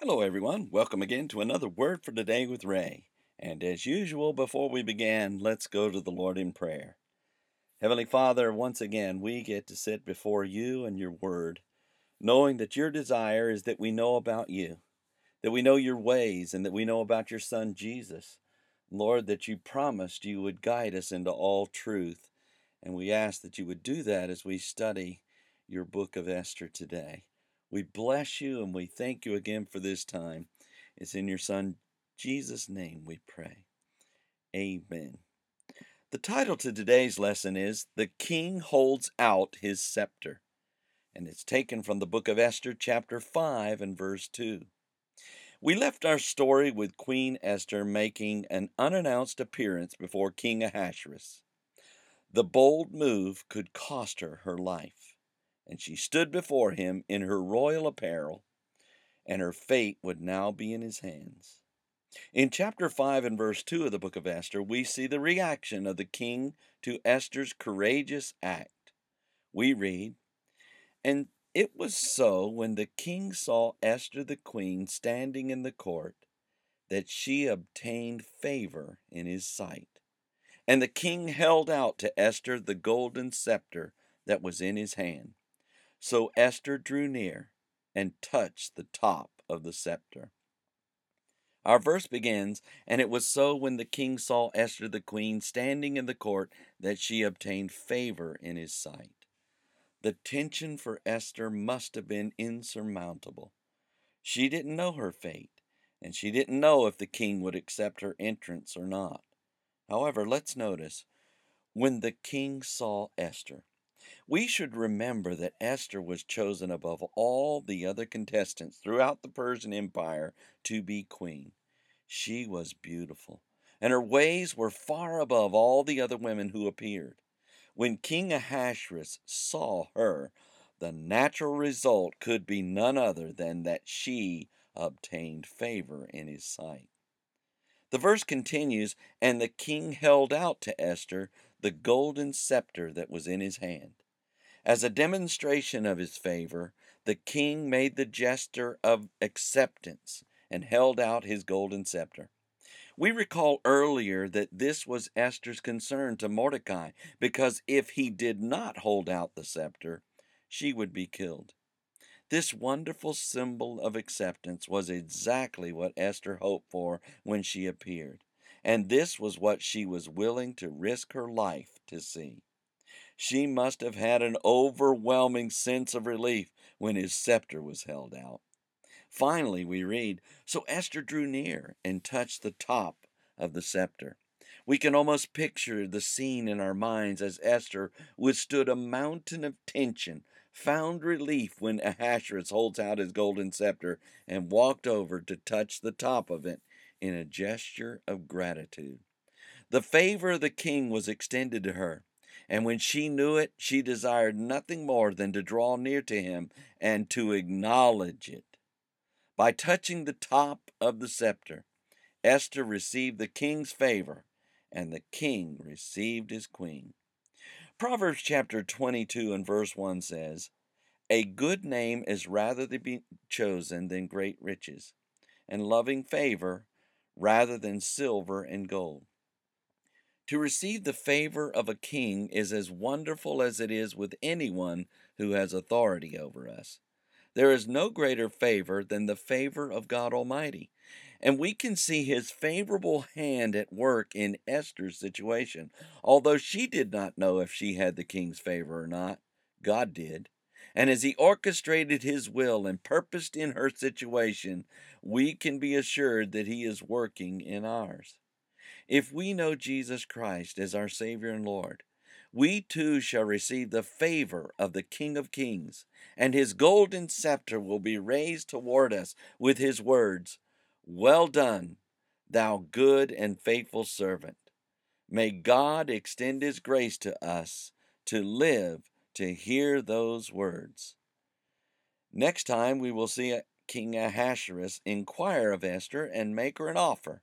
Hello, everyone. Welcome again to another Word for Today with Ray. And as usual, before we begin, let's go to the Lord in prayer. Heavenly Father, once again, we get to sit before you and your Word, knowing that your desire is that we know about you, that we know your ways, and that we know about your Son, Jesus. Lord, that you promised you would guide us into all truth. And we ask that you would do that as we study your book of Esther today. We bless you and we thank you again for this time. It's in your Son, Jesus' name, we pray. Amen. The title to today's lesson is The King Holds Out His Scepter, and it's taken from the book of Esther, chapter 5, and verse 2. We left our story with Queen Esther making an unannounced appearance before King Ahasuerus. The bold move could cost her her life and she stood before him in her royal apparel, and her fate would now be in his hands. In chapter 5 and verse 2 of the book of Esther, we see the reaction of the king to Esther's courageous act. We read, And it was so when the king saw Esther the queen standing in the court that she obtained favor in his sight. And the king held out to Esther the golden scepter that was in his hand. So Esther drew near and touched the top of the scepter. Our verse begins, And it was so when the king saw Esther the queen standing in the court that she obtained favor in his sight. The tension for Esther must have been insurmountable. She didn't know her fate, and she didn't know if the king would accept her entrance or not. However, let's notice when the king saw Esther, we should remember that Esther was chosen above all the other contestants throughout the Persian Empire to be queen. She was beautiful, and her ways were far above all the other women who appeared. When King Ahasuerus saw her, the natural result could be none other than that she obtained favor in his sight. The verse continues, and the king held out to Esther the golden scepter that was in his hand. As a demonstration of his favor, the king made the gesture of acceptance and held out his golden scepter. We recall earlier that this was Esther's concern to Mordecai, because if he did not hold out the scepter, she would be killed. This wonderful symbol of acceptance was exactly what Esther hoped for when she appeared, and this was what she was willing to risk her life to see. She must have had an overwhelming sense of relief when his scepter was held out. Finally, we read So Esther drew near and touched the top of the scepter. We can almost picture the scene in our minds as Esther withstood a mountain of tension, found relief when Ahasuerus holds out his golden scepter, and walked over to touch the top of it in a gesture of gratitude. The favor of the king was extended to her, and when she knew it, she desired nothing more than to draw near to him and to acknowledge it. By touching the top of the scepter, Esther received the king's favor, and the king received his queen. Proverbs chapter 22 and verse 1 says, A good name is rather to be chosen than great riches, and loving favor rather than silver and gold. To receive the favor of a king is as wonderful as it is with anyone who has authority over us. There is no greater favor than the favor of God Almighty. And we can see his favorable hand at work in Esther's situation. Although she did not know if she had the king's favor or not, God did. And as he orchestrated his will and purposed in her situation, we can be assured that he is working in ours. If we know Jesus Christ as our Savior and Lord, we too shall receive the favor of the King of Kings, and his golden scepter will be raised toward us with his words, Well done, thou good and faithful servant. May God extend his grace to us to live to hear those words. Next time we will see King Ahasuerus inquire of Esther and make her an offer.